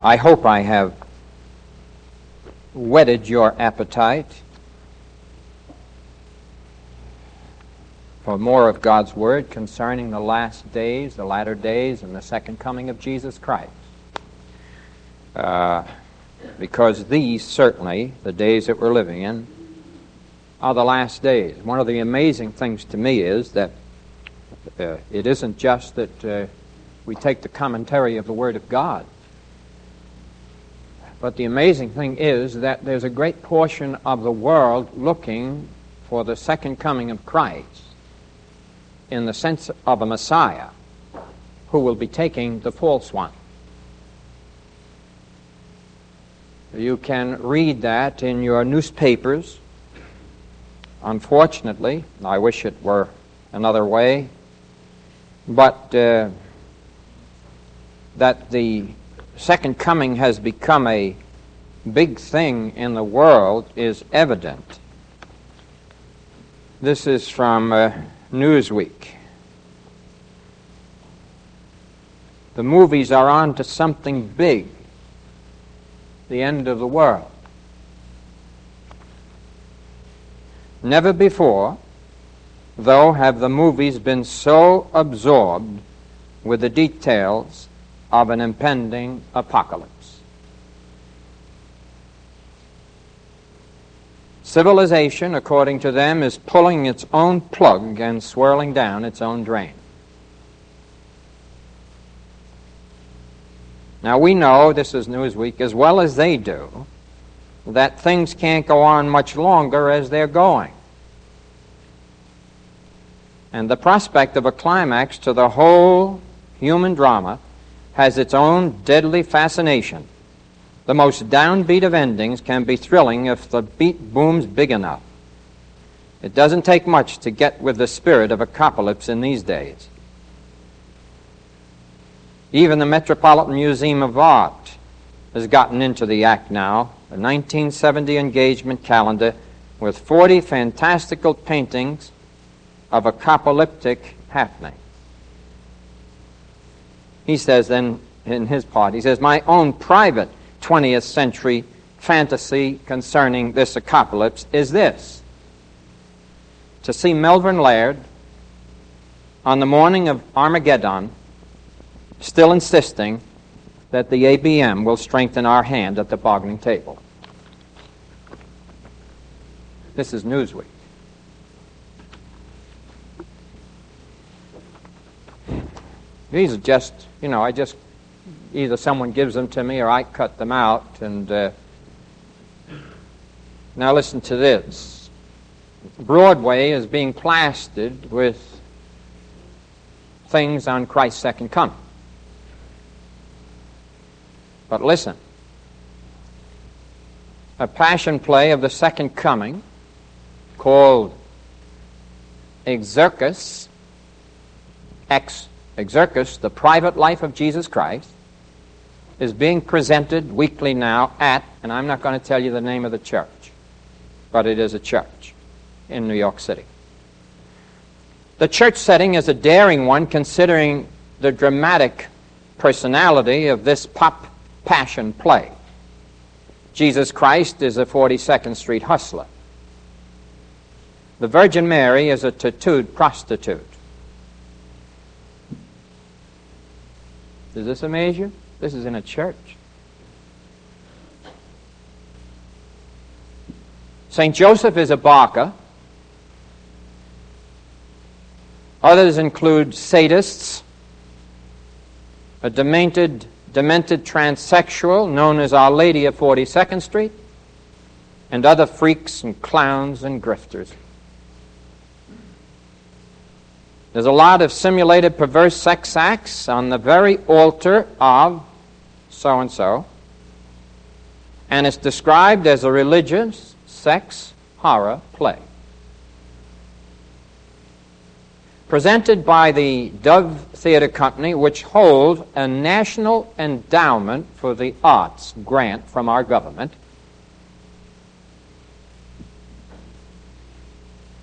I hope I have whetted your appetite for more of God's Word concerning the last days, the latter days, and the second coming of Jesus Christ. Uh, because these, certainly, the days that we're living in, are the last days. One of the amazing things to me is that uh, it isn't just that uh, we take the commentary of the Word of God but the amazing thing is that there's a great portion of the world looking for the second coming of Christ in the sense of a Messiah who will be taking the false one. You can read that in your newspapers. Unfortunately, I wish it were another way, but uh, that the second coming has become a big thing in the world is evident. This is from uh, Newsweek. The movies are on to something big, the end of the world. Never before, though, have the movies been so absorbed with the details of an impending apocalypse. Civilization, according to them, is pulling its own plug and swirling down its own drain. Now, we know, this is Newsweek, as well as they do, that things can't go on much longer as they're going. And the prospect of a climax to the whole human drama has its own deadly fascination. The most downbeat of endings can be thrilling if the beat booms big enough. It doesn't take much to get with the spirit of apocalypse in these days. Even the Metropolitan Museum of Art has gotten into the act now, a 1970 engagement calendar with 40 fantastical paintings of apocalyptic happenings. He says then in his part, he says, My own private 20th century fantasy concerning this apocalypse is this to see Melvin Laird on the morning of Armageddon still insisting that the ABM will strengthen our hand at the bargaining table. This is Newsweek. These are just, you know, I just, either someone gives them to me or I cut them out. And uh, now listen to this Broadway is being plastered with things on Christ's second coming. But listen a passion play of the second coming called Exercus, X Exercus, the private life of Jesus Christ, is being presented weekly now at, and I'm not going to tell you the name of the church, but it is a church in New York City. The church setting is a daring one considering the dramatic personality of this pop passion play. Jesus Christ is a 42nd Street hustler. The Virgin Mary is a tattooed prostitute. Does this amaze you? This is in a church. St. Joseph is a Barker. Others include sadists, a demented, demented transsexual known as Our Lady of 42nd Street, and other freaks and clowns and grifters. There's a lot of simulated perverse sex acts on the very altar of so and so. And it's described as a religious sex horror play. Presented by the Dove Theater Company, which holds a National Endowment for the Arts grant from our government.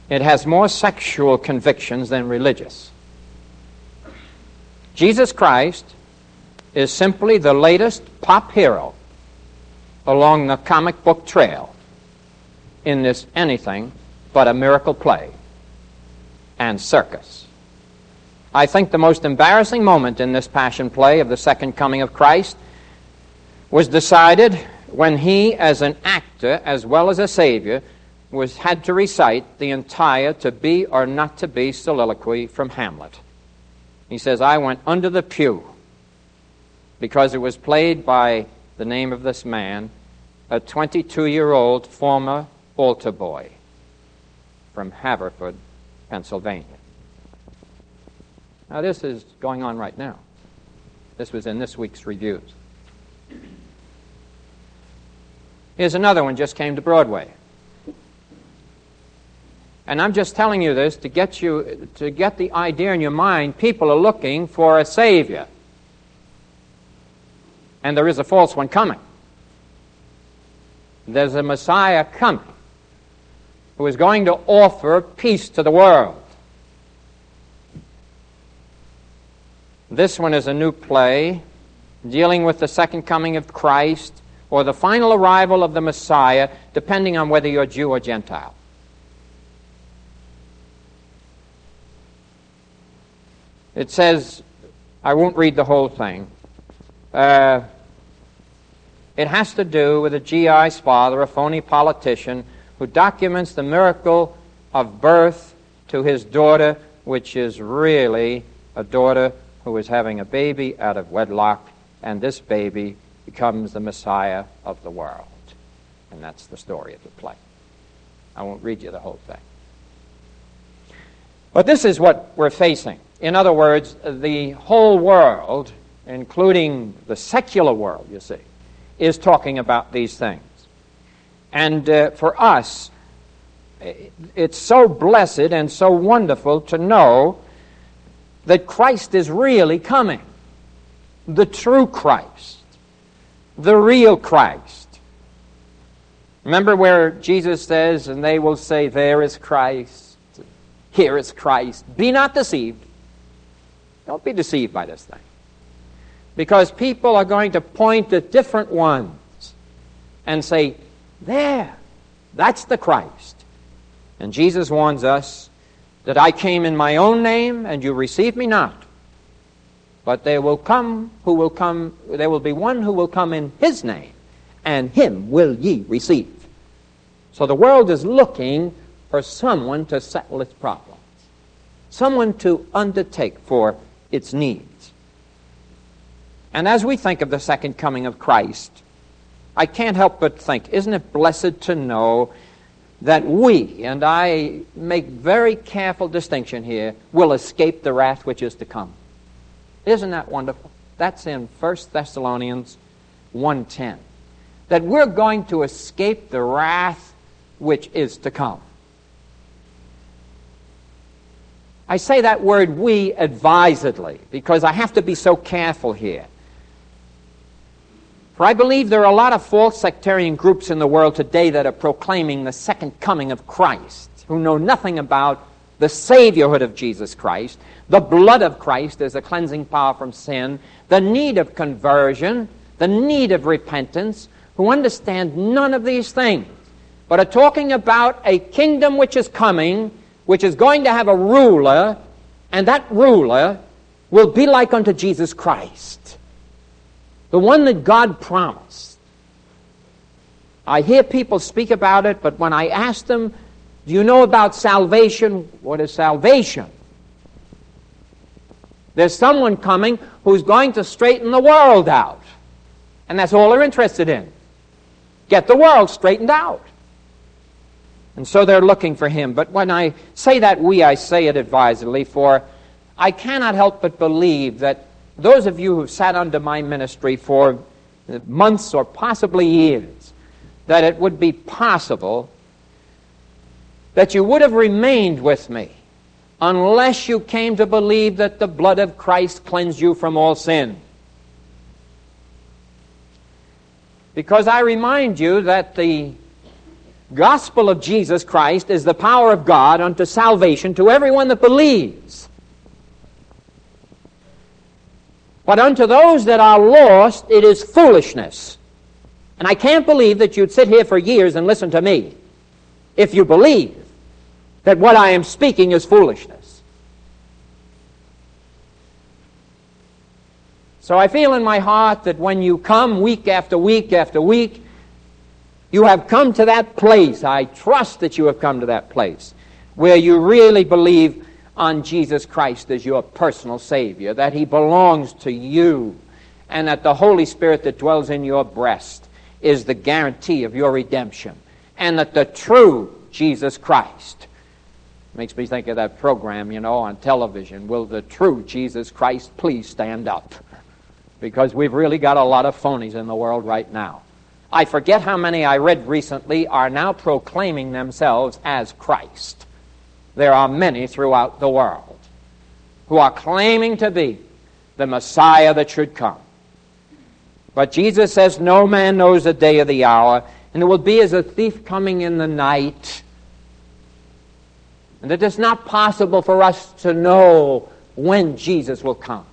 It has more sexual convictions than religious. Jesus Christ is simply the latest pop hero along the comic book trail in this anything but a miracle play and circus. I think the most embarrassing moment in this passion play of the second coming of Christ was decided when he, as an actor as well as a savior, was had to recite the entire to be or not to be soliloquy from Hamlet. He says, I went under the pew because it was played by the name of this man, a 22 year old former altar boy from Haverford, Pennsylvania. Now, this is going on right now. This was in this week's reviews. Here's another one just came to Broadway. And I'm just telling you this to get you to get the idea in your mind people are looking for a savior. And there is a false one coming. There's a Messiah coming who is going to offer peace to the world. This one is a new play dealing with the second coming of Christ or the final arrival of the Messiah, depending on whether you're Jew or Gentile. It says, I won't read the whole thing. Uh, it has to do with a GI's father, a phony politician, who documents the miracle of birth to his daughter, which is really a daughter who is having a baby out of wedlock, and this baby becomes the Messiah of the world. And that's the story of the play. I won't read you the whole thing. But this is what we're facing. In other words, the whole world, including the secular world, you see, is talking about these things. And uh, for us, it's so blessed and so wonderful to know that Christ is really coming. The true Christ. The real Christ. Remember where Jesus says, and they will say, There is Christ, here is Christ. Be not deceived. Don't be deceived by this thing. Because people are going to point at different ones and say, There, that's the Christ. And Jesus warns us that I came in my own name and you received me not. But there will come who will come, there will be one who will come in his name, and him will ye receive. So the world is looking for someone to settle its problems, someone to undertake for its needs. And as we think of the second coming of Christ, I can't help but think, isn't it blessed to know that we, and I make very careful distinction here, will escape the wrath which is to come. Isn't that wonderful? That's in 1 Thessalonians 1:10. That we're going to escape the wrath which is to come. I say that word we advisedly because I have to be so careful here. For I believe there are a lot of false sectarian groups in the world today that are proclaiming the second coming of Christ, who know nothing about the Saviorhood of Jesus Christ, the blood of Christ as a cleansing power from sin, the need of conversion, the need of repentance, who understand none of these things, but are talking about a kingdom which is coming, which is going to have a ruler, and that ruler will be like unto Jesus Christ the one that God promised. I hear people speak about it, but when I ask them, Do you know about salvation? What is salvation? There's someone coming who's going to straighten the world out. And that's all they're interested in. Get the world straightened out. And so they're looking for him. But when I say that we, I say it advisedly, for I cannot help but believe that those of you who've sat under my ministry for months or possibly years, that it would be possible that you would have remained with me unless you came to believe that the blood of Christ cleansed you from all sin. Because I remind you that the gospel of Jesus Christ is the power of God unto salvation to everyone that believes. But unto those that are lost, it is foolishness. And I can't believe that you'd sit here for years and listen to me if you believe that what I am speaking is foolishness. So I feel in my heart that when you come week after week after week, you have come to that place. I trust that you have come to that place where you really believe on Jesus Christ as your personal Savior, that He belongs to you, and that the Holy Spirit that dwells in your breast is the guarantee of your redemption, and that the true Jesus Christ makes me think of that program, you know, on television. Will the true Jesus Christ please stand up? Because we've really got a lot of phonies in the world right now. I forget how many I read recently are now proclaiming themselves as Christ. There are many throughout the world who are claiming to be the Messiah that should come. But Jesus says, No man knows the day or the hour, and it will be as a thief coming in the night. And it is not possible for us to know when Jesus will come,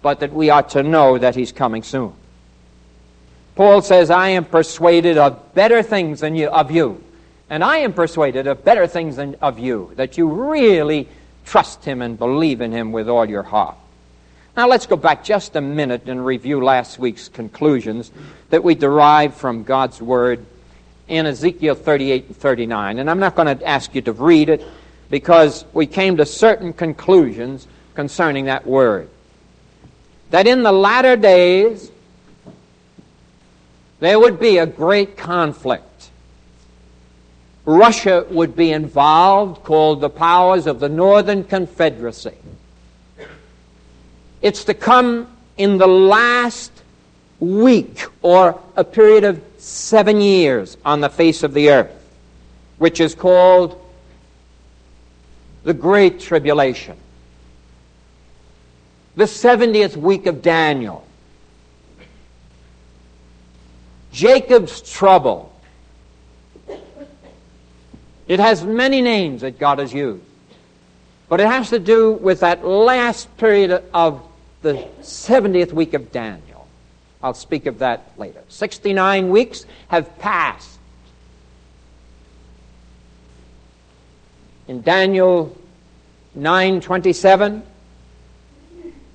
but that we are to know that he's coming soon. Paul says, I am persuaded of better things than you, of you and I am persuaded of better things than of you, that you really trust him and believe in him with all your heart. Now let's go back just a minute and review last week's conclusions that we derived from God's Word in Ezekiel 38 and 39. And I'm not going to ask you to read it because we came to certain conclusions concerning that Word. That in the latter days there would be a great conflict Russia would be involved, called the powers of the Northern Confederacy. It's to come in the last week or a period of seven years on the face of the earth, which is called the Great Tribulation. The 70th week of Daniel. Jacob's trouble it has many names that God has used. But it has to do with that last period of the 70th week of Daniel. I'll speak of that later. 69 weeks have passed. In Daniel 9:27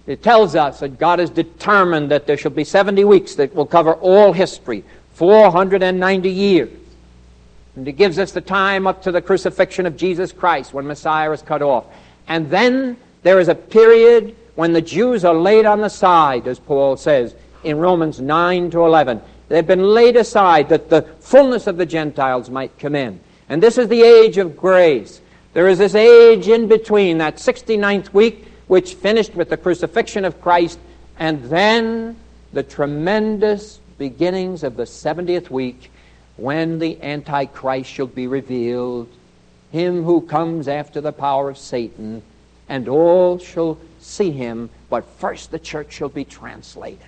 it tells us that God has determined that there shall be 70 weeks that will cover all history, 490 years. And it gives us the time up to the crucifixion of Jesus Christ when Messiah is cut off. And then there is a period when the Jews are laid on the side, as Paul says in Romans 9 to 11. They've been laid aside that the fullness of the Gentiles might come in. And this is the age of grace. There is this age in between, that 69th week, which finished with the crucifixion of Christ, and then the tremendous beginnings of the 70th week when the Antichrist shall be revealed, him who comes after the power of Satan, and all shall see him, but first the church shall be translated.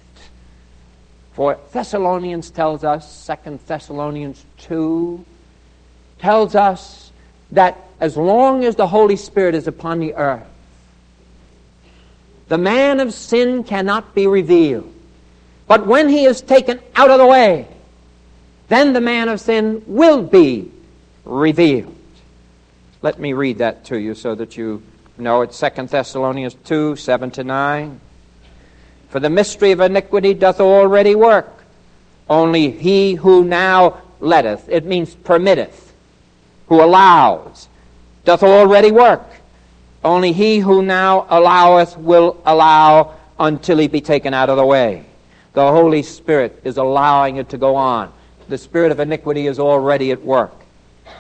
For Thessalonians tells us, Second Thessalonians 2, tells us that as long as the Holy Spirit is upon the earth, the man of sin cannot be revealed. But when he is taken out of the way, then the man of sin will be revealed. Let me read that to you so that you know it's 2 Thessalonians 2 7 to 9. For the mystery of iniquity doth already work. Only he who now letteth, it means permitteth, who allows, doth already work. Only he who now alloweth will allow until he be taken out of the way. The Holy Spirit is allowing it to go on the spirit of iniquity is already at work.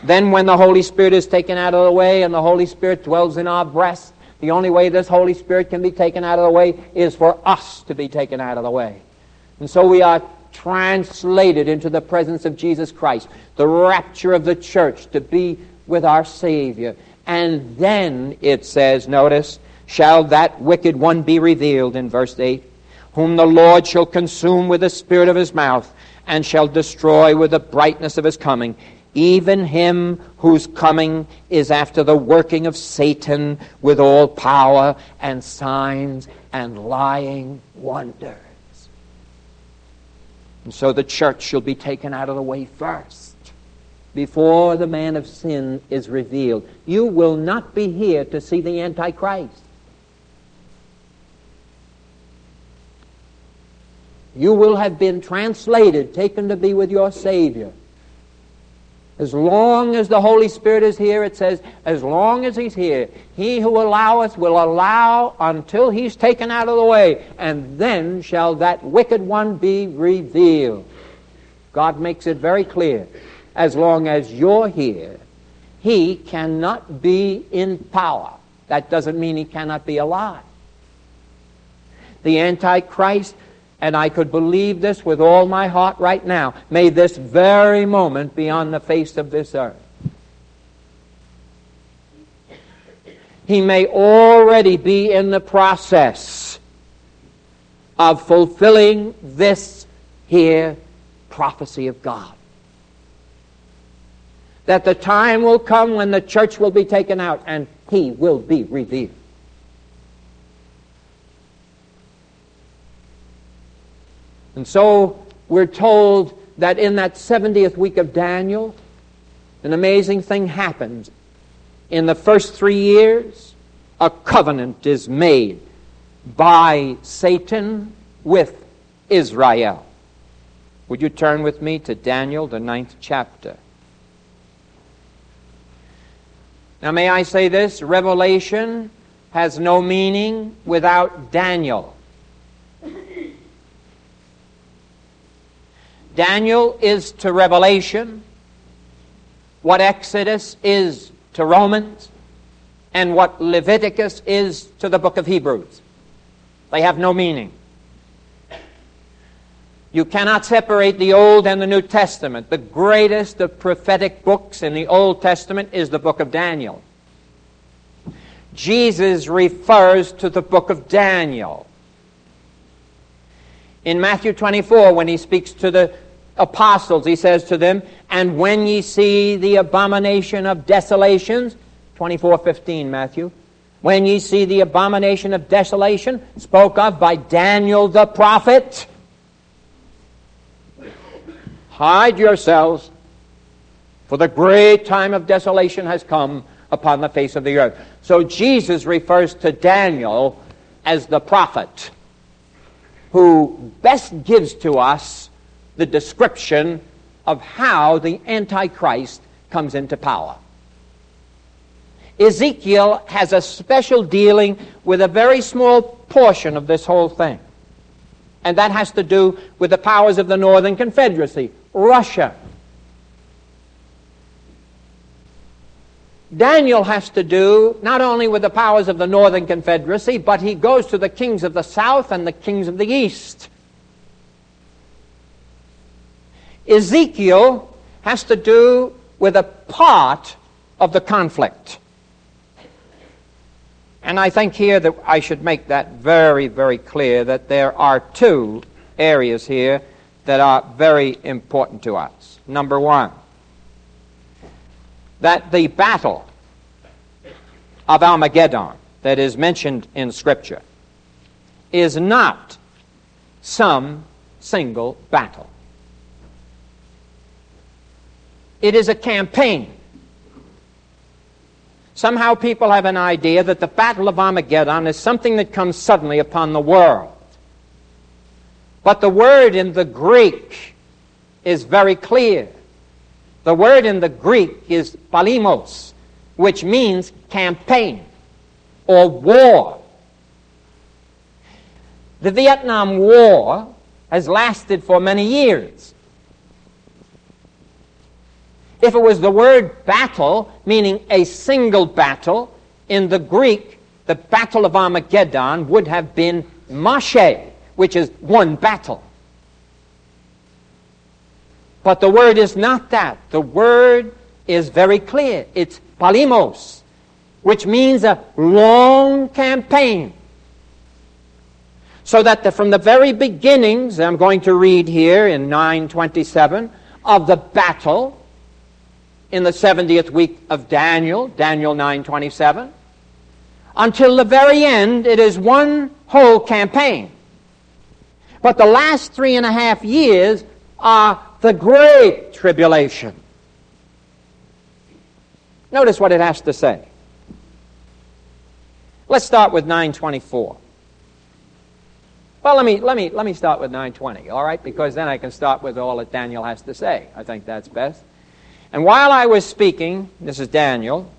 Then, when the Holy Spirit is taken out of the way and the Holy Spirit dwells in our breasts, the only way this Holy Spirit can be taken out of the way is for us to be taken out of the way. And so we are translated into the presence of Jesus Christ, the rapture of the church to be with our Savior. And then it says, notice, shall that wicked one be revealed in verse 8, whom the Lord shall consume with the spirit of his mouth and shall destroy with the brightness of his coming, even him whose coming is after the working of Satan with all power and signs and lying wonders. And so the church shall be taken out of the way first before the man of sin is revealed. You will not be here to see the Antichrist. You will have been translated, taken to be with your Savior. As long as the Holy Spirit is here, it says, as long as He's here, He who will allow us will allow until He's taken out of the way, and then shall that wicked one be revealed. God makes it very clear. As long as you're here, He cannot be in power. That doesn't mean He cannot be alive. The Antichrist and I could believe this with all my heart right now, may this very moment be on the face of this earth. He may already be in the process of fulfilling this here prophecy of God. That the time will come when the church will be taken out and he will be revealed. And so we're told that in that 70th week of Daniel, an amazing thing happens. In the first three years, a covenant is made by Satan with Israel. Would you turn with me to Daniel, the ninth chapter? Now, may I say this? Revelation has no meaning without Daniel. Daniel is to Revelation what Exodus is to Romans and what Leviticus is to the book of Hebrews. They have no meaning. You cannot separate the Old and the New Testament. The greatest of prophetic books in the Old Testament is the book of Daniel. Jesus refers to the book of Daniel. In Matthew 24, when he speaks to the apostles, he says to them, And when ye see the abomination of desolations, 24:15 Matthew, when ye see the abomination of desolation spoke of by Daniel the prophet, hide yourselves, for the great time of desolation has come upon the face of the earth. So Jesus refers to Daniel as the prophet who best gives to us the description of how the Antichrist comes into power. Ezekiel has a special dealing with a very small portion of this whole thing. And that has to do with the powers of the Northern Confederacy, Russia. Daniel has to do not only with the powers of the Northern Confederacy, but he goes to the kings of the South and the kings of the East. Ezekiel has to do with a part of the conflict. And I think here that I should make that very, very clear that there are two areas here that are very important to us. Number one, that the battle of Armageddon that is mentioned in Scripture is not some single battle. It is a campaign. Somehow people have an idea that the Battle of Armageddon is something that comes suddenly upon the world. But the word in the Greek is very clear. The word in the Greek is polemos, which means campaign or war. The Vietnam War has lasted for many years. If it was the word battle, meaning a single battle, in the Greek, the Battle of Armageddon would have been mashe, which is one battle. But the word is not that. The word is very clear. It's polemos, which means a long campaign. So that the, from the very beginnings, I'm going to read here in 927, of the battle, in the 70th week of Daniel, Daniel 9:27, until the very end, it is one whole campaign. But the last three and a half years are the great tribulation. Notice what it has to say. Let's start with 924. Well, let me, let me, let me start with 920, all right? Because then I can start with all that Daniel has to say. I think that's best. And while I was speaking, this is Daniel,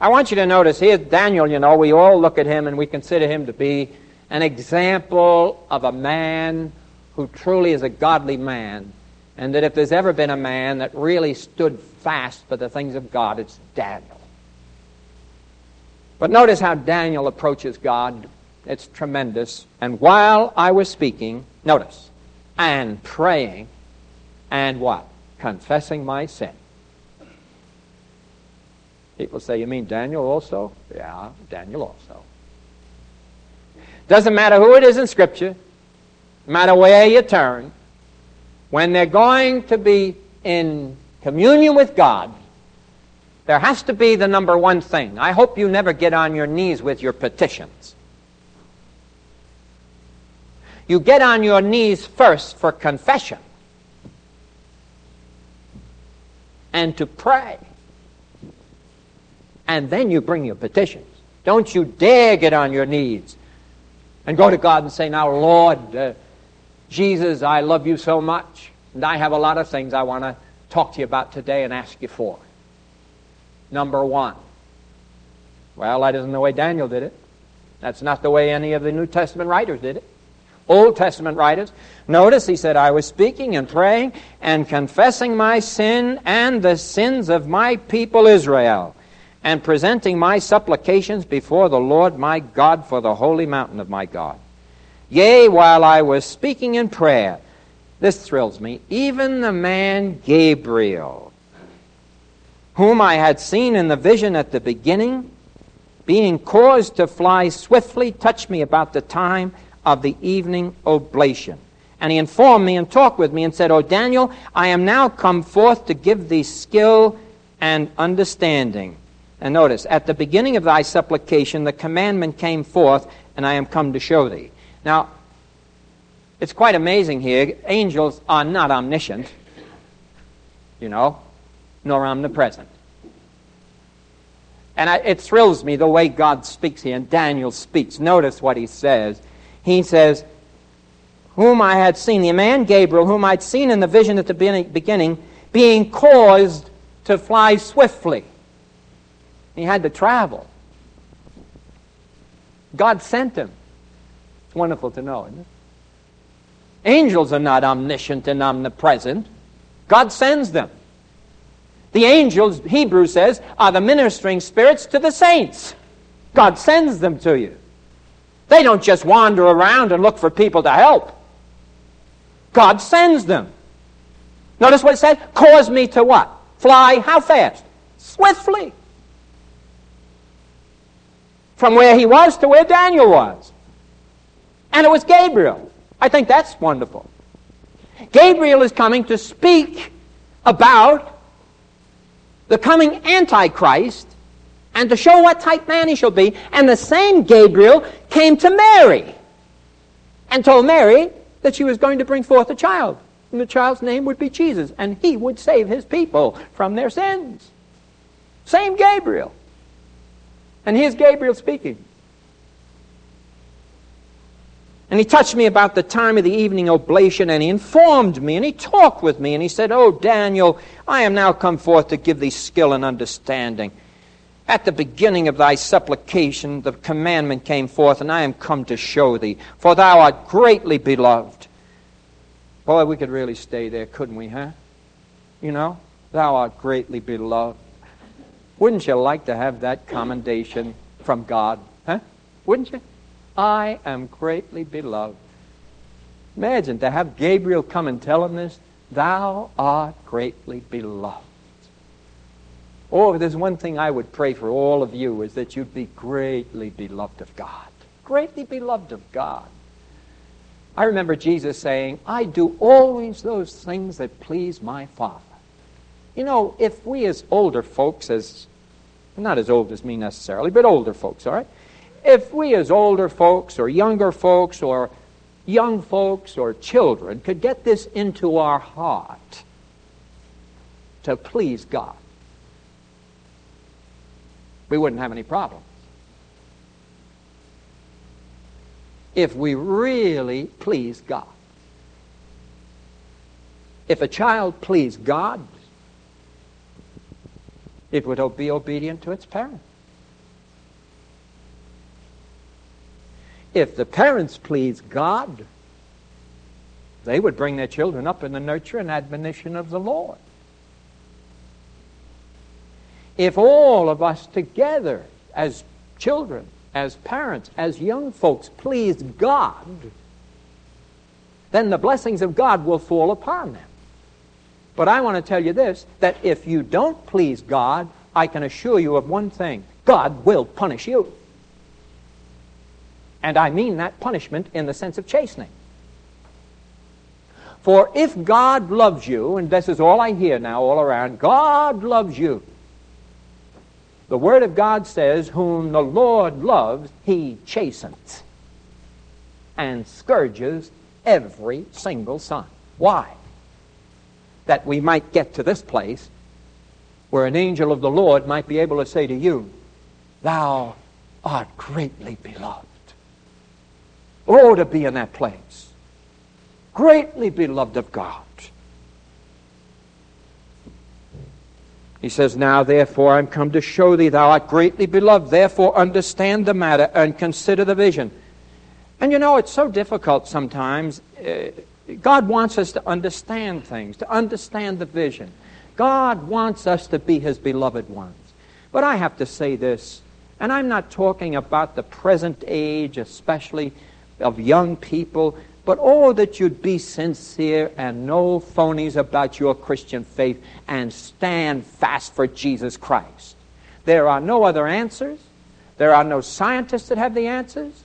I want you to notice here, Daniel, you know, we all look at him and we consider him to be an example of a man who truly is a godly man. And that if there's ever been a man that really stood fast for the things of God, it's Daniel. But notice how Daniel approaches God. It's tremendous. And while I was speaking, notice, and praying, and what? Confessing my sin. People say, You mean Daniel also? Yeah, Daniel also. Doesn't matter who it is in Scripture, no matter where you turn, when they're going to be in communion with God, there has to be the number one thing. I hope you never get on your knees with your petitions. You get on your knees first for confession and to pray. And then you bring your petitions. Don't you dare get on your knees and go to God and say, Now, Lord, uh, Jesus, I love you so much, and I have a lot of things I want to talk to you about today and ask you for. Number one. Well, that isn't the way Daniel did it. That's not the way any of the New Testament writers did it. Old Testament writers. Notice he said, I was speaking and praying and confessing my sin and the sins of my people Israel, and presenting my supplications before the Lord my God for the holy mountain of my God. Yea, while I was speaking in prayer, this thrills me, even the man Gabriel, whom I had seen in the vision at the beginning, being caused to fly swiftly, touched me about the time of the evening oblation. And he informed me and talked with me and said, O Daniel, I am now come forth to give thee skill and understanding. And notice, at the beginning of thy supplication, the commandment came forth, and I am come to show thee. Now, it's quite amazing here. Angels are not omniscient, you know, nor omnipresent. And I, it thrills me the way God speaks here, and Daniel speaks. Notice what he says. He says, Whom I had seen, the man Gabriel, whom I'd seen in the vision at the beginning, being caused to fly swiftly. He had to travel. God sent him. It's wonderful to know, isn't it? Angels are not omniscient and omnipresent. God sends them. The angels, Hebrews says, are the ministering spirits to the saints. God sends them to you. They don't just wander around and look for people to help. God sends them. Notice what it said? Cause me to what? Fly how fast? Swiftly. From where he was to where Daniel was. And it was Gabriel. I think that's wonderful. Gabriel is coming to speak about the coming Antichrist and to show what type man he shall be. And the same Gabriel came to Mary and told Mary that she was going to bring forth a child. And the child's name would be Jesus, and he would save his people from their sins. Same Gabriel. And here's Gabriel speaking. And he touched me about the time of the evening oblation, and he informed me, and he talked with me, and he said, Oh, Daniel, I am now come forth to give thee skill and understanding. At the beginning of thy supplication, the commandment came forth, and I am come to show thee, for thou art greatly beloved. Boy, we could really stay there, couldn't we, huh? You know, thou art greatly beloved. Wouldn't you like to have that commendation from God, huh? Wouldn't you? I am greatly beloved. Imagine to have Gabriel come and tell him this. Thou art greatly beloved. Oh, there's one thing I would pray for all of you is that you'd be greatly beloved of God. Greatly beloved of God. I remember Jesus saying, I do always those things that please my Father. You know, if we as older folks, as not as old as me necessarily, but older folks, all right? if we as older folks or younger folks or young folks or children could get this into our heart to please God, we wouldn't have any problems. If we really please God. If a child pleased God, it would be obedient to its parents. If the parents please God, they would bring their children up in the nurture and admonition of the Lord. If all of us together, as children, as parents, as young folks, please God, then the blessings of God will fall upon them. But I want to tell you this that if you don't please God, I can assure you of one thing God will punish you. And I mean that punishment in the sense of chastening. For if God loves you, and this is all I hear now all around, God loves you. The Word of God says, Whom the Lord loves, he chastens and scourges every single son. Why? That we might get to this place where an angel of the Lord might be able to say to you, Thou art greatly beloved. Oh, to be in that place. Greatly beloved of God. He says, Now therefore I'm come to show thee thou art greatly beloved. Therefore understand the matter and consider the vision. And you know, it's so difficult sometimes. Uh, God wants us to understand things, to understand the vision. God wants us to be his beloved ones. But I have to say this, and I'm not talking about the present age, especially of young people, but oh, that you'd be sincere and no phonies about your Christian faith and stand fast for Jesus Christ. There are no other answers. There are no scientists that have the answers.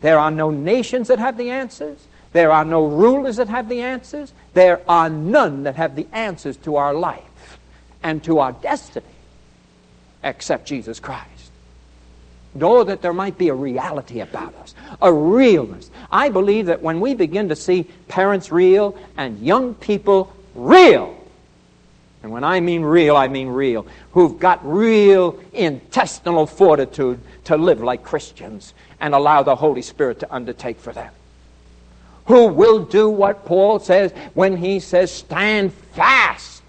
There are no nations that have the answers. There are no rulers that have the answers. There are none that have the answers to our life and to our destiny except Jesus Christ. Know that there might be a reality about us, a realness. I believe that when we begin to see parents real and young people real, and when I mean real, I mean real, who've got real intestinal fortitude to live like Christians and allow the Holy Spirit to undertake for them. Who will do what Paul says when he says, stand fast.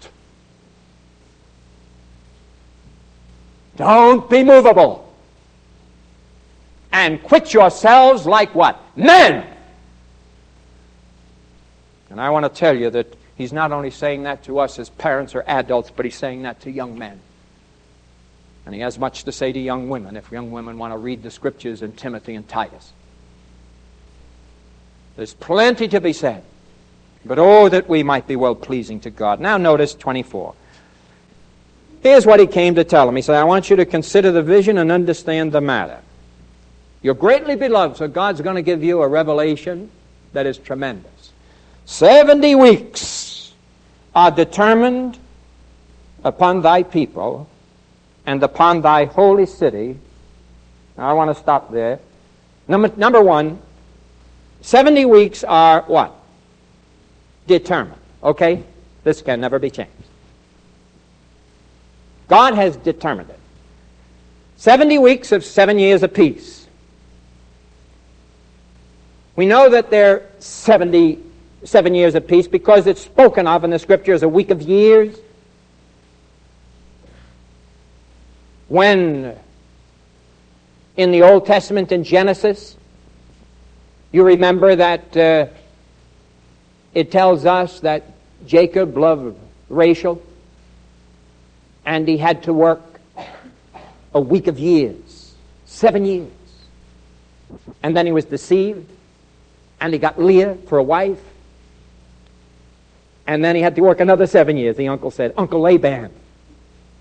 Don't be movable and quit yourselves like what? Men! And I want to tell you that he's not only saying that to us as parents or adults, but he's saying that to young men. And he has much to say to young women if young women want to read the scriptures in Timothy and Titus. There's plenty to be said. But oh, that we might be well pleasing to God. Now, notice 24. Here's what he came to tell him. He said, I want you to consider the vision and understand the matter. You're greatly beloved, so God's going to give you a revelation that is tremendous. 70 weeks are determined upon thy people and upon thy holy city. Now, I want to stop there. Number, number one, 70 weeks are what? Determined. Okay? This can never be changed. God has determined it. 70 weeks of seven years apiece. We know that they're 77 years apiece because it's spoken of in the scripture as a week of years. When in the Old Testament in Genesis, you remember that uh, it tells us that Jacob loved Rachel and he had to work a week of years, seven years. And then he was deceived and he got Leah for a wife. And then he had to work another seven years. The uncle said, Uncle Laban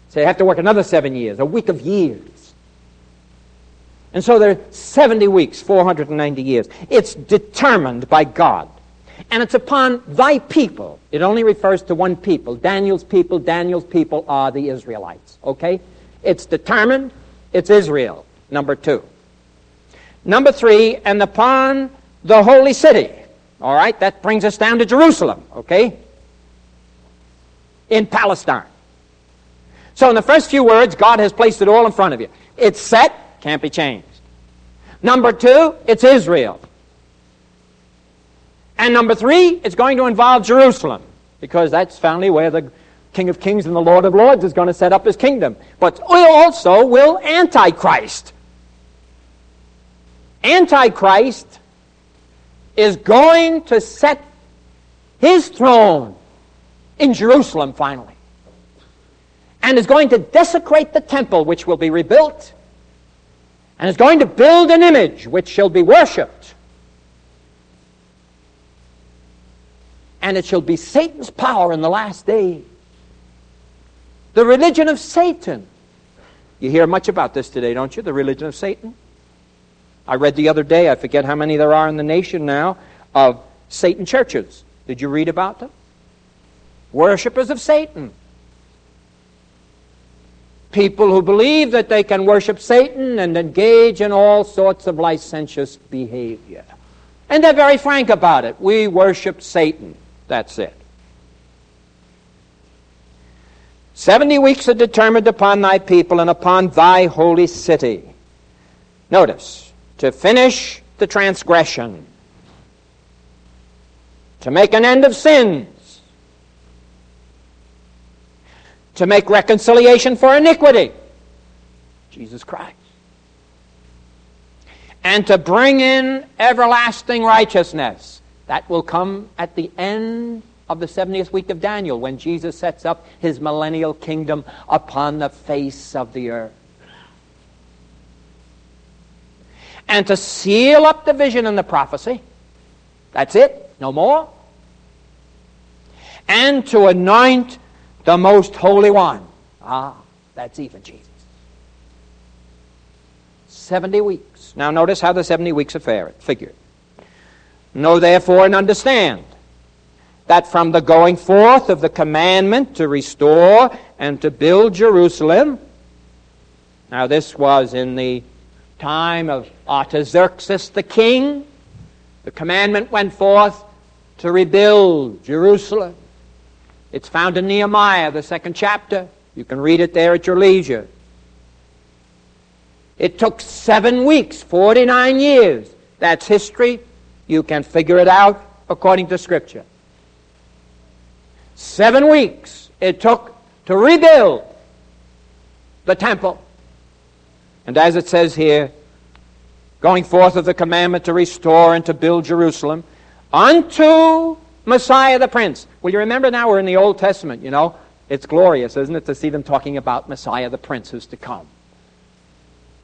said, I have to work another seven years, a week of years. And so there are 70 weeks, 490 years. It's determined by God. And it's upon thy people. It only refers to one people. Daniel's people, Daniel's people are the Israelites. Okay? It's determined. It's Israel, number two. Number three, and upon the holy city. All right, that brings us down to Jerusalem, okay? In Palestine. So, in the first few words, God has placed it all in front of you. It's set, can't be changed. Number two, it's Israel. And number three, it's going to involve Jerusalem, because that's finally where the King of Kings and the Lord of Lords is going to set up his kingdom. But also will Antichrist. Antichrist is going to set his throne in Jerusalem finally. And is going to desecrate the temple, which will be rebuilt, and is going to build an image which shall be worshipped. And it shall be Satan's power in the last day. The religion of Satan. You hear much about this today, don't you? The religion of Satan. I read the other day, I forget how many there are in the nation now, of Satan churches. Did you read about them? Worshippers of Satan. People who believe that they can worship Satan and engage in all sorts of licentious behavior. And they're very frank about it. We worship Satan. That's it. Seventy weeks are determined upon thy people and upon thy holy city. Notice, to finish the transgression, to make an end of sins, to make reconciliation for iniquity, Jesus Christ, and to bring in everlasting righteousness. That will come at the end of the 70th week of Daniel when Jesus sets up his millennial kingdom upon the face of the earth. And to seal up the vision and the prophecy. That's it, no more. And to anoint the most holy one. Ah, that's even Jesus. 70 weeks. Now notice how the 70 weeks are figured. Know therefore and understand that from the going forth of the commandment to restore and to build Jerusalem, now this was in the time of Artaxerxes the king, the commandment went forth to rebuild Jerusalem. It's found in Nehemiah, the second chapter. You can read it there at your leisure. It took seven weeks, 49 years. That's history. You can figure it out according to Scripture. Seven weeks it took to rebuild the temple. And as it says here, going forth of the commandment to restore and to build Jerusalem unto Messiah the Prince. Well, you remember now we're in the Old Testament, you know. It's glorious, isn't it, to see them talking about Messiah the Prince who's to come.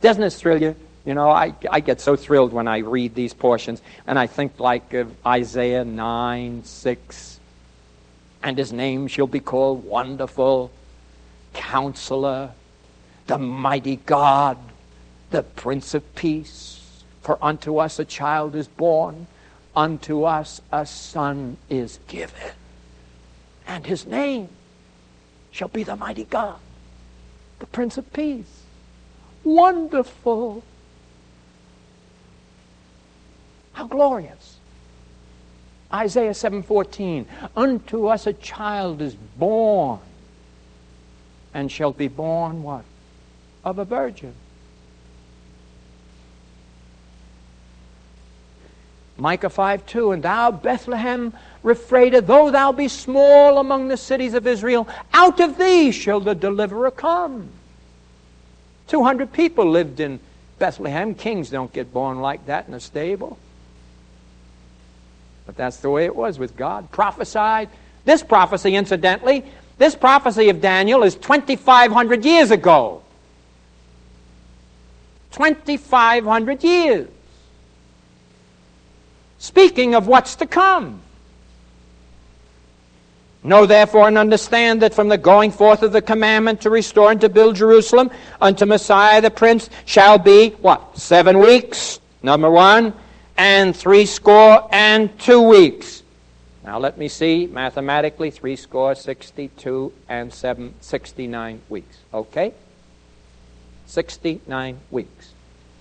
Doesn't it thrill you? You know, I, I get so thrilled when I read these portions, and I think like of Isaiah 9, 6, and his name shall be called Wonderful, Counselor, the Mighty God, the Prince of Peace. For unto us a child is born, unto us a son is given, and his name shall be the Mighty God, the Prince of Peace. Wonderful. How glorious. Isaiah 7:14 Unto us a child is born and shall be born what? Of a virgin. Micah 5 2, and thou, Bethlehem Ephratah, though thou be small among the cities of Israel, out of thee shall the deliverer come. 200 people lived in Bethlehem. Kings don't get born like that in a stable. But that's the way it was with God. Prophesied. This prophecy, incidentally, this prophecy of Daniel is 2,500 years ago. 2,500 years. Speaking of what's to come. Know therefore and understand that from the going forth of the commandment to restore and to build Jerusalem unto Messiah the Prince shall be what? Seven weeks. Number one and threescore and two weeks. Now let me see mathematically threescore, sixty-two, and seven, sixty-nine weeks. Okay? 69 weeks.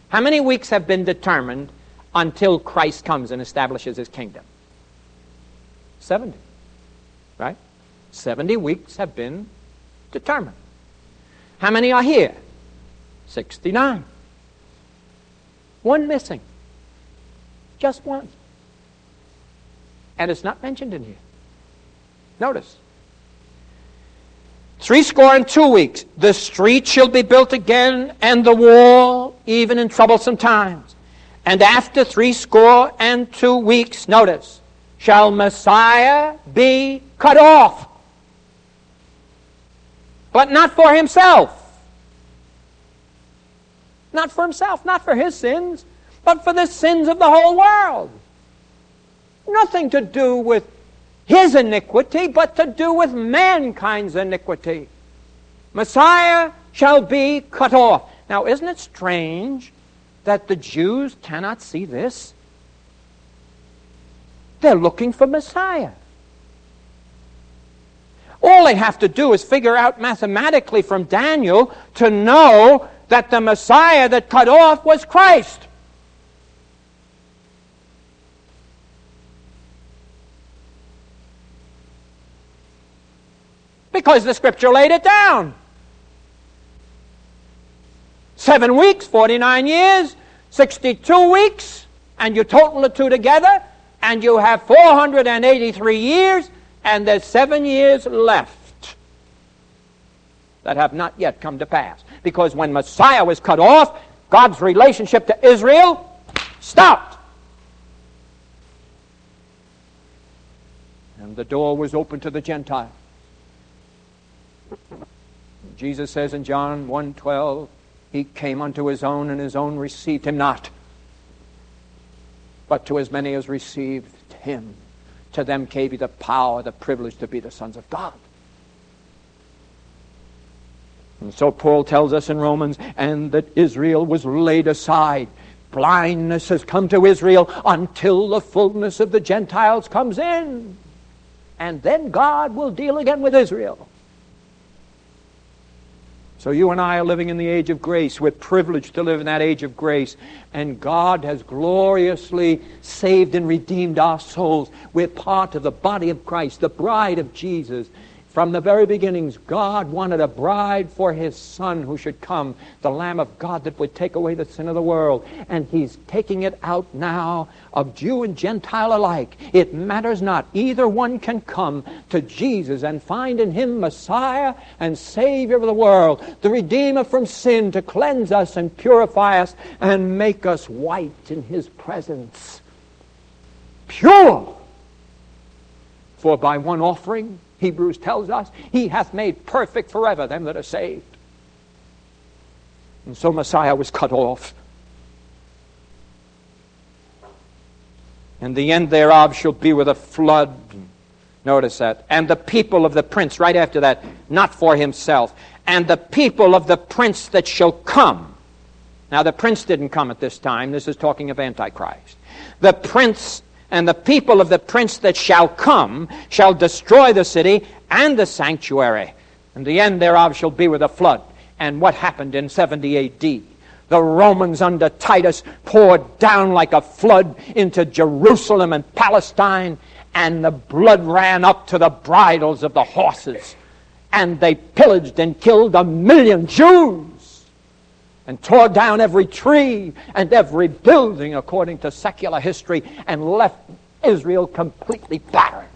How many weeks have been determined until Christ comes and establishes his kingdom? 70. Right? 70 weeks have been determined. How many are here? 69. One missing. Just one. And it's not mentioned in here. Notice. Three score and two weeks. The street shall be built again, and the wall, even in troublesome times. And after threescore and two weeks, notice, shall Messiah be cut off. But not for himself. Not for himself, not for his sins, but for the sins of the whole world. Nothing to do with his iniquity, but to do with mankind's iniquity. Messiah shall be cut off. Now, isn't it strange that the Jews cannot see this? They're looking for Messiah. All they have to do is figure out mathematically from Daniel to know that the Messiah that cut off was Christ. Because the scripture laid it down. Seven weeks, 49 years, 62 weeks, and you total the two together, and you have 483 years, and there's seven years left that have not yet come to pass. Because when Messiah was cut off, God's relationship to Israel stopped. And the door was open to the Gentiles. Jesus says in John 1:12, he came unto his own and his own received him not. But to as many as received him, to them gave he the power, the privilege to be the sons of God. And so Paul tells us in Romans, and that Israel was laid aside. Blindness has come to Israel until the fullness of the Gentiles comes in. And then God will deal again with Israel. So you and I are living in the age of grace. We're privileged to live in that age of grace. And God has gloriously saved and redeemed our souls. We're part of the body of Christ, the bride of Jesus. From the very beginnings, God wanted a bride for his son who should come, the Lamb of God that would take away the sin of the world. And he's taking it out now of Jew and Gentile alike. It matters not. Either one can come to Jesus and find in him Messiah and Savior of the world, the Redeemer from sin to cleanse us and purify us and make us white in his presence. Pure! For by one offering, Hebrews tells us, He hath made perfect forever them that are saved. And so Messiah was cut off. And the end thereof shall be with a flood. Notice that. And the people of the prince, right after that, not for himself. And the people of the prince that shall come. Now, the prince didn't come at this time. This is talking of Antichrist. The prince and the people of the prince that shall come shall destroy the city and the sanctuary. And the end thereof shall be with a flood. And what happened in 70 AD? The Romans under Titus poured down like a flood into Jerusalem and Palestine, and the blood ran up to the bridles of the horses. And they pillaged and killed a million Jews and tore down every tree and every building according to secular history and left Israel completely barren.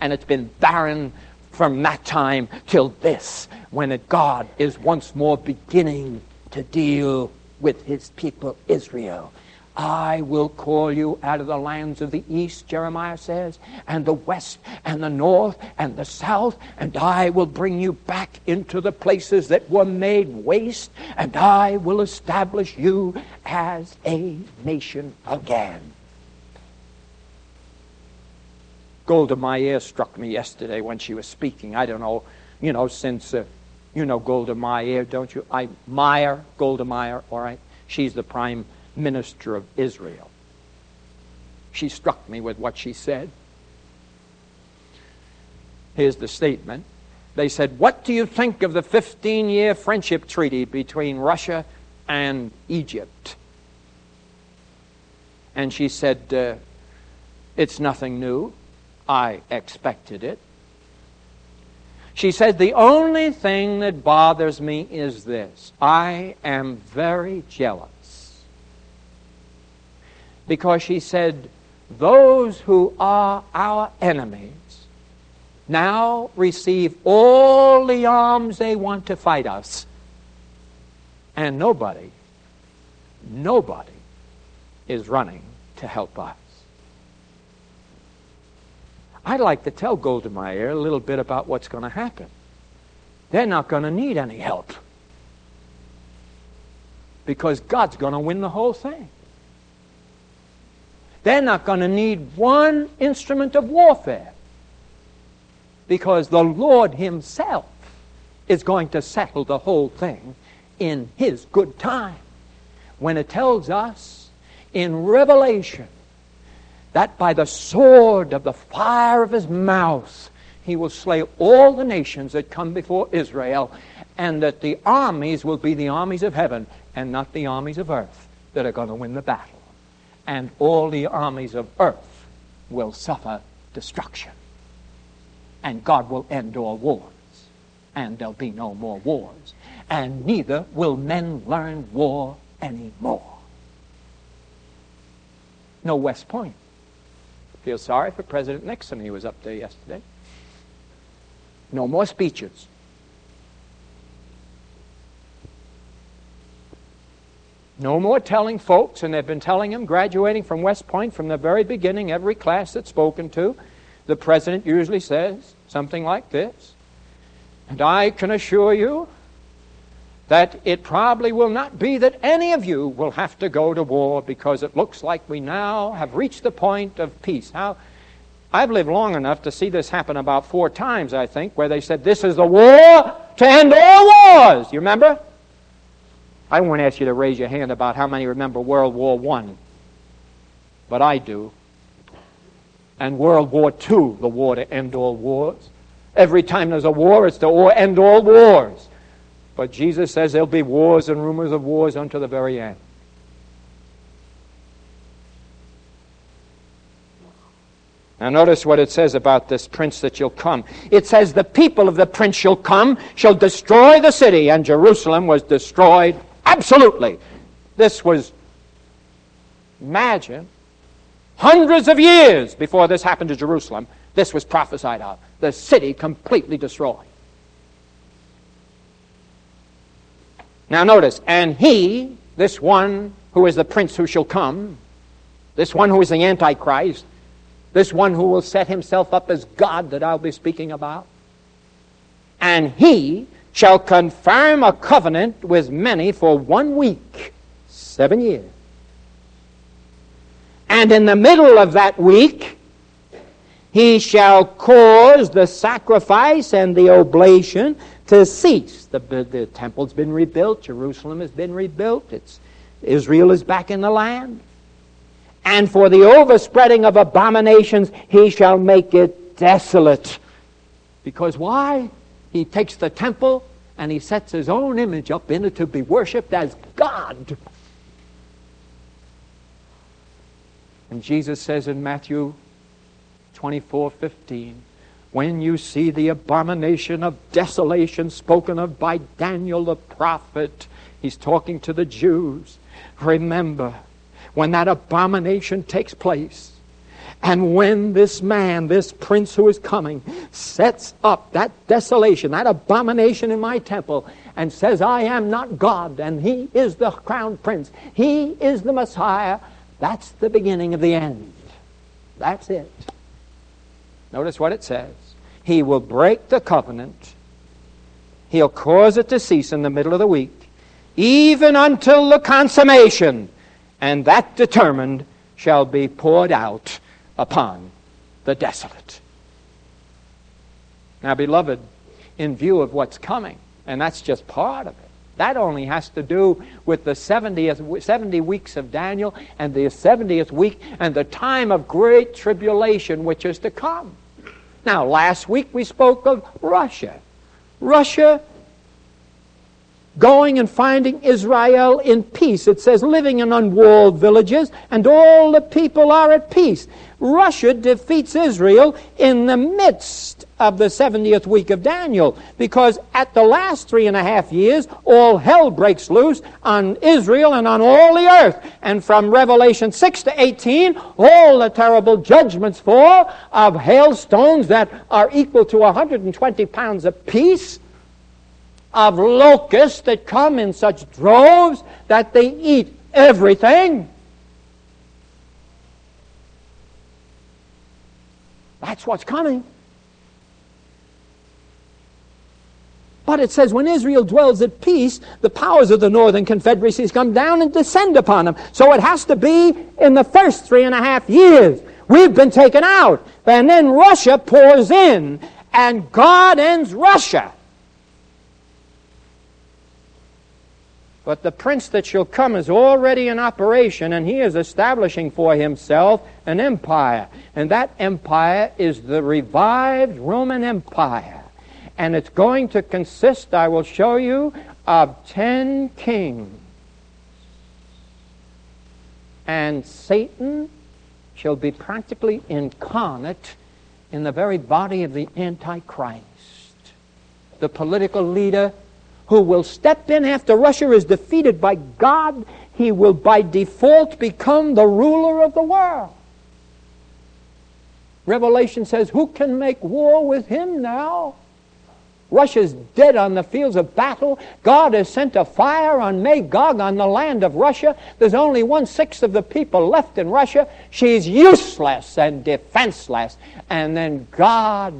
And it's been barren from that time till this, when God is once more beginning to deal with his people Israel. I will call you out of the lands of the east, Jeremiah says, and the west, and the north, and the south, and I will bring you back into the places that were made waste, and I will establish you as a nation again. Golda Meir struck me yesterday when she was speaking. I don't know, you know, since, uh, you know Golda Meir, don't you? I, Meyer, Golda Meir, all right? She's the prime minister of Israel. She struck me with what she said. Here's the statement. They said, What do you think of the 15 year friendship treaty between Russia and Egypt? And she said, uh, It's nothing new. I expected it. She said, The only thing that bothers me is this I am very jealous. Because she said, Those who are our enemies now receive all the arms they want to fight us. And nobody, nobody is running to help us. I'd like to tell Golda Meir a little bit about what's going to happen. They're not going to need any help because God's going to win the whole thing. They're not going to need one instrument of warfare because the Lord Himself is going to settle the whole thing in His good time. When it tells us in Revelation that by the sword of the fire of His mouth He will slay all the nations that come before Israel, and that the armies will be the armies of heaven and not the armies of earth that are going to win the battle. And all the armies of earth will suffer destruction and God will end all wars, and there'll be no more wars, and neither will men learn war anymore. No West Point. Feel sorry for President Nixon. He was up there yesterday. No more speeches. No more telling folks, and they've been telling them, graduating from West Point from the very beginning, every class that's spoken to, the president usually says something like this. And I can assure you that it probably will not be that any of you will have to go to war because it looks like we now have reached the point of peace. Now, I've lived long enough to see this happen about four times, I think, where they said, This is the war to end all wars. You remember? I won't ask you to raise your hand about how many remember World War I, but I do and World War II, the war to end all wars. Every time there's a war, it's to end all wars. But Jesus says there'll be wars and rumors of wars unto the very end. Now, notice what it says about this prince that shall come. It says, The people of the prince shall come, shall destroy the city, and Jerusalem was destroyed absolutely. This was, imagine, Hundreds of years before this happened to Jerusalem, this was prophesied of. The city completely destroyed. Now notice, and he, this one who is the prince who shall come, this one who is the Antichrist, this one who will set himself up as God that I'll be speaking about, and he shall confirm a covenant with many for one week, seven years. And in the middle of that week, he shall cause the sacrifice and the oblation to cease. The, the temple's been rebuilt, Jerusalem has been rebuilt, it's, Israel is back in the land. And for the overspreading of abominations, he shall make it desolate. Because why? He takes the temple and he sets his own image up in it to be worshipped as God. And Jesus says in Matthew 24 15, when you see the abomination of desolation spoken of by Daniel the prophet, he's talking to the Jews. Remember, when that abomination takes place, and when this man, this prince who is coming, sets up that desolation, that abomination in my temple, and says, I am not God, and he is the crown prince, he is the Messiah, that's the beginning of the end. That's it. Notice what it says. He will break the covenant. He'll cause it to cease in the middle of the week, even until the consummation, and that determined shall be poured out upon the desolate. Now, beloved, in view of what's coming, and that's just part of it, that only has to do with the 70th, 70 weeks of Daniel and the 70th week and the time of great tribulation which is to come. Now, last week we spoke of Russia. Russia going and finding Israel in peace. It says living in unwalled villages, and all the people are at peace. Russia defeats Israel in the midst of the 70th week of Daniel because at the last three and a half years, all hell breaks loose on Israel and on all the earth. And from Revelation 6 to 18, all the terrible judgments fall of hailstones that are equal to 120 pounds apiece of locusts that come in such droves that they eat everything. That's what's coming. But it says, when Israel dwells at peace, the powers of the northern confederacies come down and descend upon them. So it has to be in the first three and a half years. We've been taken out. And then Russia pours in, and God ends Russia. But the prince that shall come is already in operation, and he is establishing for himself an empire. And that empire is the revived Roman Empire. And it's going to consist, I will show you, of ten kings. And Satan shall be practically incarnate in the very body of the Antichrist. The political leader who will step in after Russia is defeated by God. He will by default become the ruler of the world. Revelation says, Who can make war with him now? Russia's dead on the fields of battle. God has sent a fire on Magog on the land of Russia. There's only one sixth of the people left in Russia. She's useless and defenseless. And then God,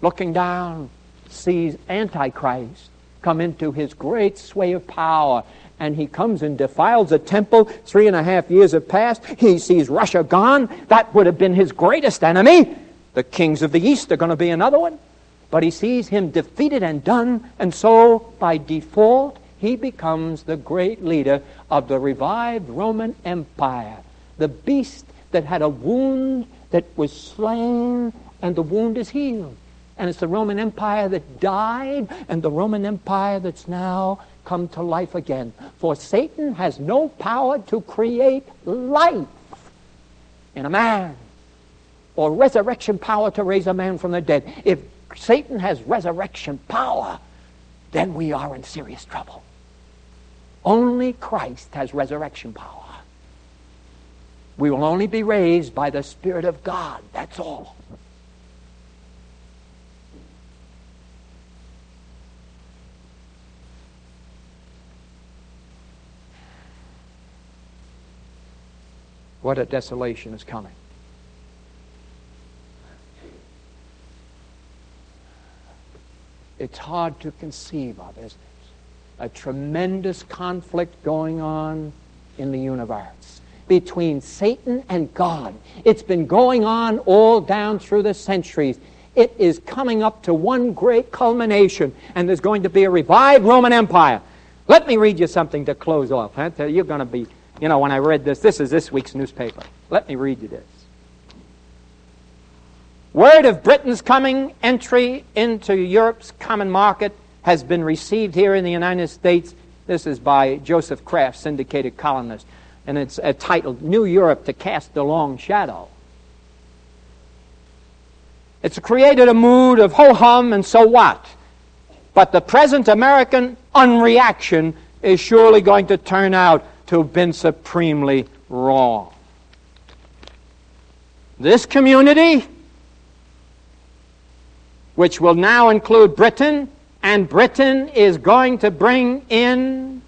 looking down, sees Antichrist come into his great sway of power. And he comes and defiles a temple. Three and a half years have passed. He sees Russia gone. That would have been his greatest enemy. The kings of the East are going to be another one. But he sees him defeated and done. And so, by default, he becomes the great leader of the revived Roman Empire. The beast that had a wound that was slain, and the wound is healed. And it's the Roman Empire that died and the Roman Empire that's now come to life again. For Satan has no power to create life in a man or resurrection power to raise a man from the dead. If Satan has resurrection power, then we are in serious trouble. Only Christ has resurrection power. We will only be raised by the Spirit of God. That's all. What a desolation is coming. It's hard to conceive of, isn't it? A tremendous conflict going on in the universe between Satan and God. It's been going on all down through the centuries. It is coming up to one great culmination, and there's going to be a revived Roman Empire. Let me read you something to close off. Huh? You're going to be you know, when I read this, this is this week's newspaper. Let me read you this. Word of Britain's coming entry into Europe's common market has been received here in the United States. This is by Joseph Kraft, syndicated columnist, and it's uh, titled New Europe to Cast a Long Shadow. It's created a mood of ho hum and so what? But the present American unreaction is surely going to turn out to have been supremely wrong. This community, which will now include Britain, and Britain is going to bring in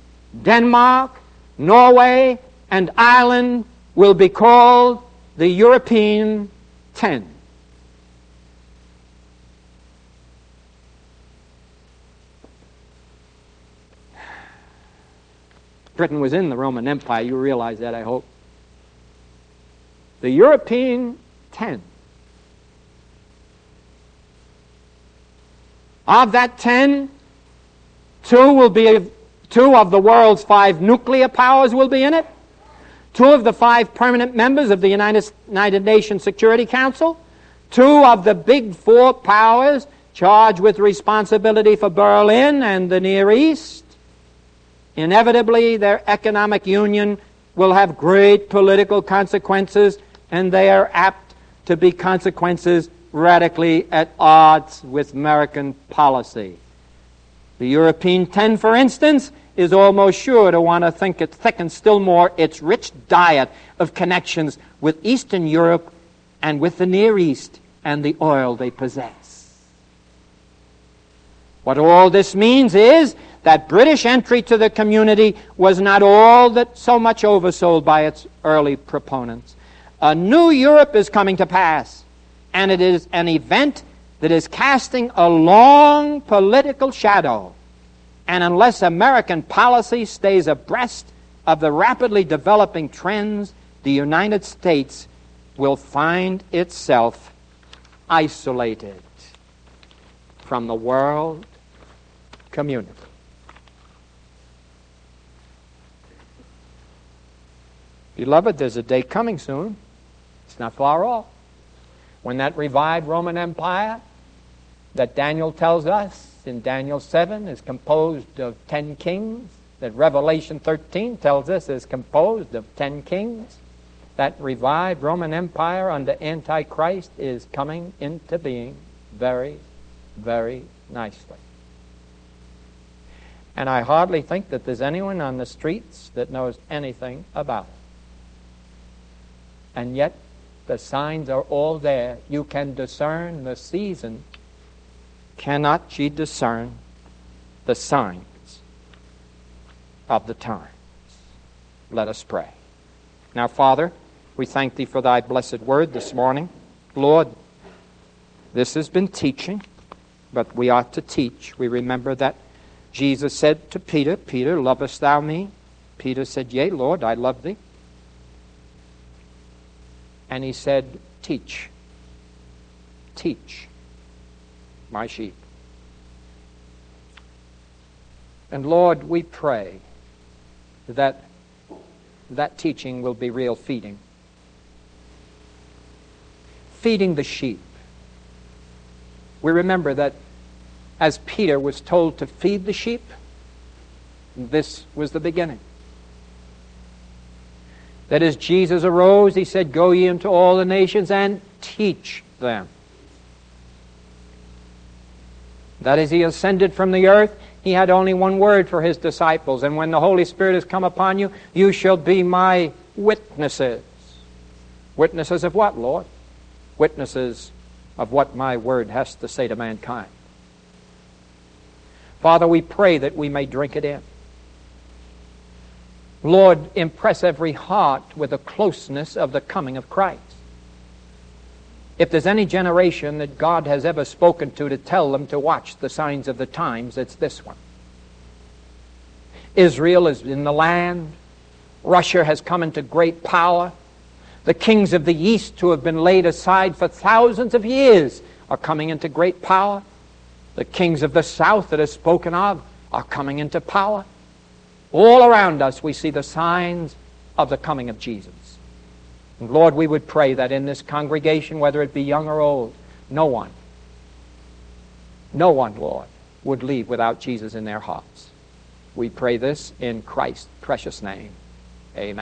Denmark, Norway, and Ireland, will be called the European Ten. Britain was in the Roman Empire. You realize that, I hope. The European ten. Of that ten, two will be two of the world's five nuclear powers will be in it. Two of the five permanent members of the United, United Nations Security Council. Two of the big four powers charged with responsibility for Berlin and the Near East Inevitably, their economic union will have great political consequences, and they are apt to be consequences radically at odds with American policy. The European 10, for instance, is almost sure to want to think it thickens still more its rich diet of connections with Eastern Europe and with the Near East and the oil they possess. What all this means is that British entry to the community was not all that so much oversold by its early proponents. A new Europe is coming to pass, and it is an event that is casting a long political shadow. And unless American policy stays abreast of the rapidly developing trends, the United States will find itself isolated from the world community. Beloved, there's a day coming soon. It's not far off. When that revived Roman Empire that Daniel tells us in Daniel 7 is composed of 10 kings, that Revelation 13 tells us is composed of 10 kings, that revived Roman Empire under Antichrist is coming into being very, very nicely. And I hardly think that there's anyone on the streets that knows anything about it. And yet, the signs are all there. You can discern the season. Cannot ye discern the signs of the times? Let us pray. Now, Father, we thank Thee for Thy blessed word this morning. Lord, this has been teaching, but we ought to teach. We remember that Jesus said to Peter, Peter, lovest thou me? Peter said, Yea, Lord, I love thee and he said, Teach. Teach my sheep. And Lord, we pray that that teaching will be real feeding. Feeding the sheep. We remember that as Peter was told to feed the sheep, this was the beginning. That as Jesus arose, he said, Go ye into all the nations and teach them. That as he ascended from the earth, he had only one word for his disciples. And when the Holy Spirit has come upon you, you shall be my witnesses. Witnesses of what, Lord? Witnesses of what my word has to say to mankind. Father, we pray that we may drink it in. Lord, impress every heart with the closeness of the coming of Christ. If there's any generation that God has ever spoken to to tell them to watch the signs of the times, it's this one. Israel is in the land. Russia has come into great power. The kings of the East, who have been laid aside for thousands of years, are coming into great power. The kings of the South that are spoken of are coming into power. All around us, we see the signs of the coming of Jesus. And Lord, we would pray that in this congregation, whether it be young or old, no one, no one, Lord, would leave without Jesus in their hearts. We pray this in Christ's precious name. Amen.